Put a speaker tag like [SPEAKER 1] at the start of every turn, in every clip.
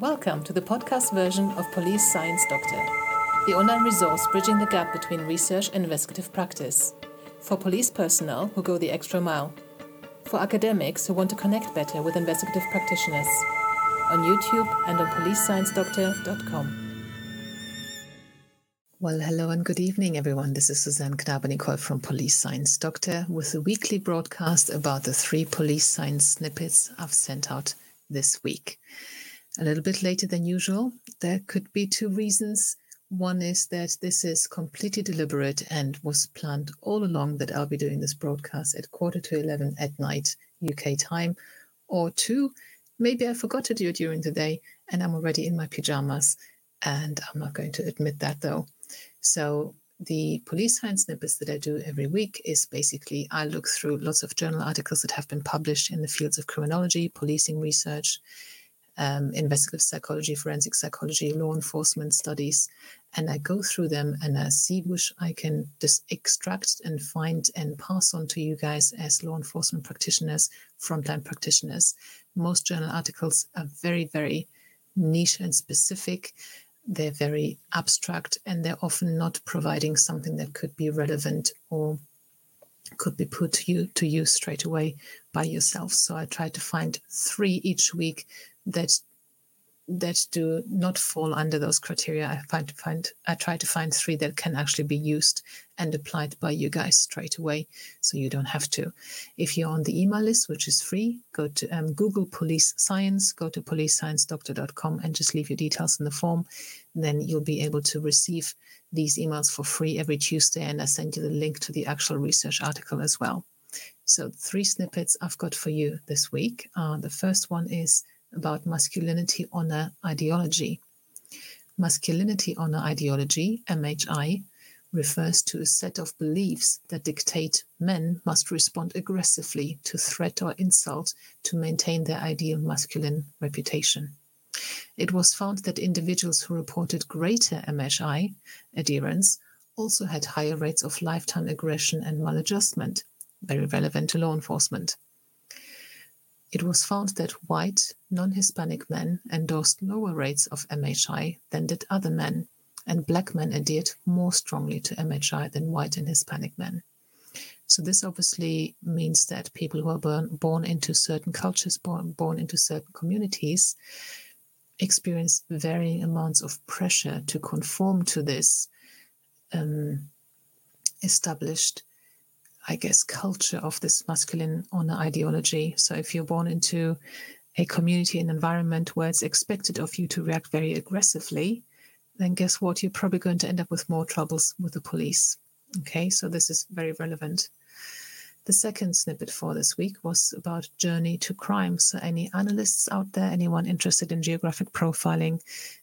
[SPEAKER 1] Welcome to the podcast version of Police Science Doctor, the online resource bridging the gap between research and investigative practice. For police personnel who go the extra mile. For academics who want to connect better with investigative practitioners. On YouTube and on policesciencedoctor.com.
[SPEAKER 2] Well, hello and good evening, everyone. This is Susanne Knabe-Nicol from Police Science Doctor with a weekly broadcast about the three police science snippets I've sent out this week a little bit later than usual. There could be two reasons. One is that this is completely deliberate and was planned all along that I'll be doing this broadcast at quarter to 11 at night, UK time. Or two, maybe I forgot to do it during the day and I'm already in my pajamas. And I'm not going to admit that though. So, the police science snippets that I do every week is basically I look through lots of journal articles that have been published in the fields of criminology, policing research, um, investigative psychology, forensic psychology, law enforcement studies, and I go through them and I see which I can just extract and find and pass on to you guys as law enforcement practitioners, frontline practitioners. Most journal articles are very, very niche and specific. They're very abstract and they're often not providing something that could be relevant or could be put to you to use straight away by yourself. So I try to find three each week that that do not fall under those criteria. I find find I try to find three that can actually be used and applied by you guys straight away, so you don't have to. If you're on the email list, which is free, go to um, Google Police Science, go to policesciencedoctor.com, and just leave your details in the form. Then you'll be able to receive these emails for free every Tuesday, and I send you the link to the actual research article as well. So three snippets I've got for you this week. Uh, the first one is about masculinity honor ideology. Masculinity honor ideology, MHI, refers to a set of beliefs that dictate men must respond aggressively to threat or insult to maintain their ideal masculine reputation. It was found that individuals who reported greater MHI adherence also had higher rates of lifetime aggression and maladjustment, very relevant to law enforcement. It was found that white, non Hispanic men endorsed lower rates of MHI than did other men, and black men adhered more strongly to MHI than white and Hispanic men. So, this obviously means that people who are born, born into certain cultures, born, born into certain communities, experience varying amounts of pressure to conform to this um, established I guess, culture of this masculine honor ideology. So if you're born into a community and environment where it's expected of you to react very aggressively, then guess what? You're probably going to end up with more troubles with the police. Okay, so this is very relevant. The second snippet for this week was about journey to crime. So, any analysts out there, anyone interested in geographic profiling,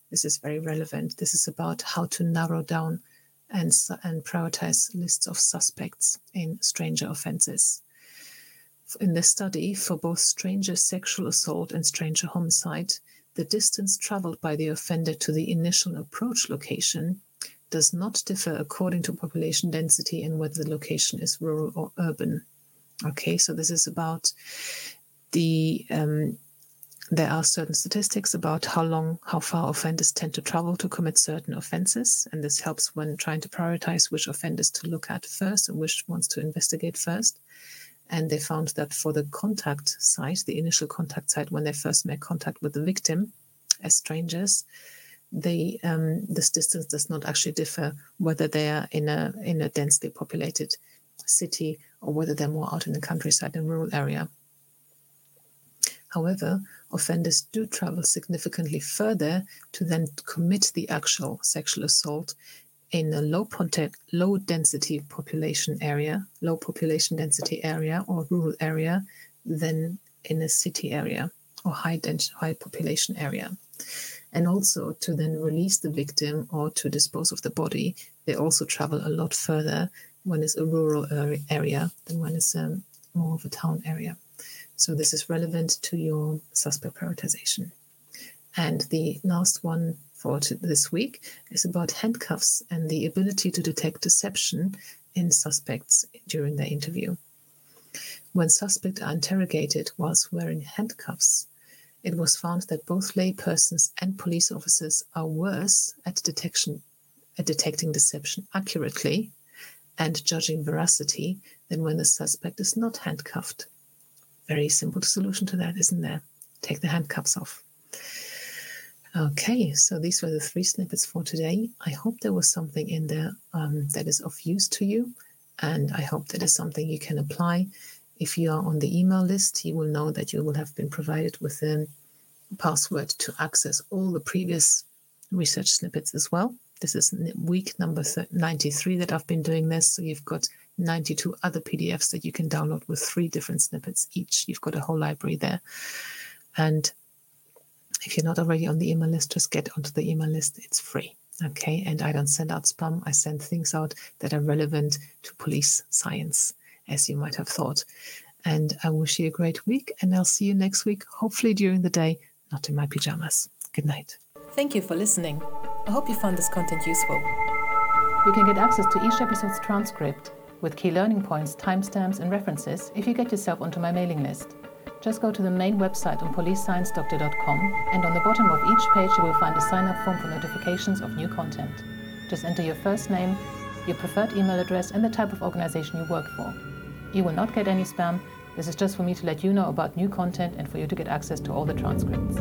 [SPEAKER 2] this is very relevant. This is about how to narrow down and, and prioritize lists of suspects in stranger offenses. In this study, for both stranger sexual assault and stranger homicide, the distance traveled by the offender to the initial approach location does not differ according to population density and whether the location is rural or urban. Okay, so this is about the um, there are certain statistics about how long, how far offenders tend to travel to commit certain offenses. And this helps when trying to prioritize which offenders to look at first and which ones to investigate first. And they found that for the contact site, the initial contact site, when they first make contact with the victim as strangers, they um, this distance does not actually differ whether they are in a in a densely populated city or whether they're more out in the countryside and rural area. However, offenders do travel significantly further to then commit the actual sexual assault in a low protect, low density population area, low population density area or rural area than in a city area or high density, high population area. And also to then release the victim or to dispose of the body, they also travel a lot further when it's a rural area than when it's a, um, more of a town area. So this is relevant to your suspect prioritization. And the last one for this week is about handcuffs and the ability to detect deception in suspects during their interview. When suspects are interrogated whilst wearing handcuffs, it was found that both laypersons and police officers are worse at detection at detecting deception accurately and judging veracity than when the suspect is not handcuffed. Very simple solution to that, isn't there? Take the handcuffs off. Okay, so these were the three snippets for today. I hope there was something in there um, that is of use to you, and I hope that is something you can apply. If you are on the email list, you will know that you will have been provided with a password to access all the previous research snippets as well. This is week number 93 that I've been doing this. So you've got 92 other PDFs that you can download with three different snippets each. You've got a whole library there. And if you're not already on the email list, just get onto the email list. It's free. Okay. And I don't send out spam. I send things out that are relevant to police science, as you might have thought. And I wish you a great week. And I'll see you next week, hopefully during the day, not in my pajamas. Good night.
[SPEAKER 1] Thank you for listening. I hope you found this content useful. You can get access to each episode's transcript with key learning points, timestamps, and references if you get yourself onto my mailing list. Just go to the main website on policesciencedoctor.com and on the bottom of each page you will find a sign up form for notifications of new content. Just enter your first name, your preferred email address, and the type of organization you work for. You will not get any spam. This is just for me to let you know about new content and for you to get access to all the transcripts.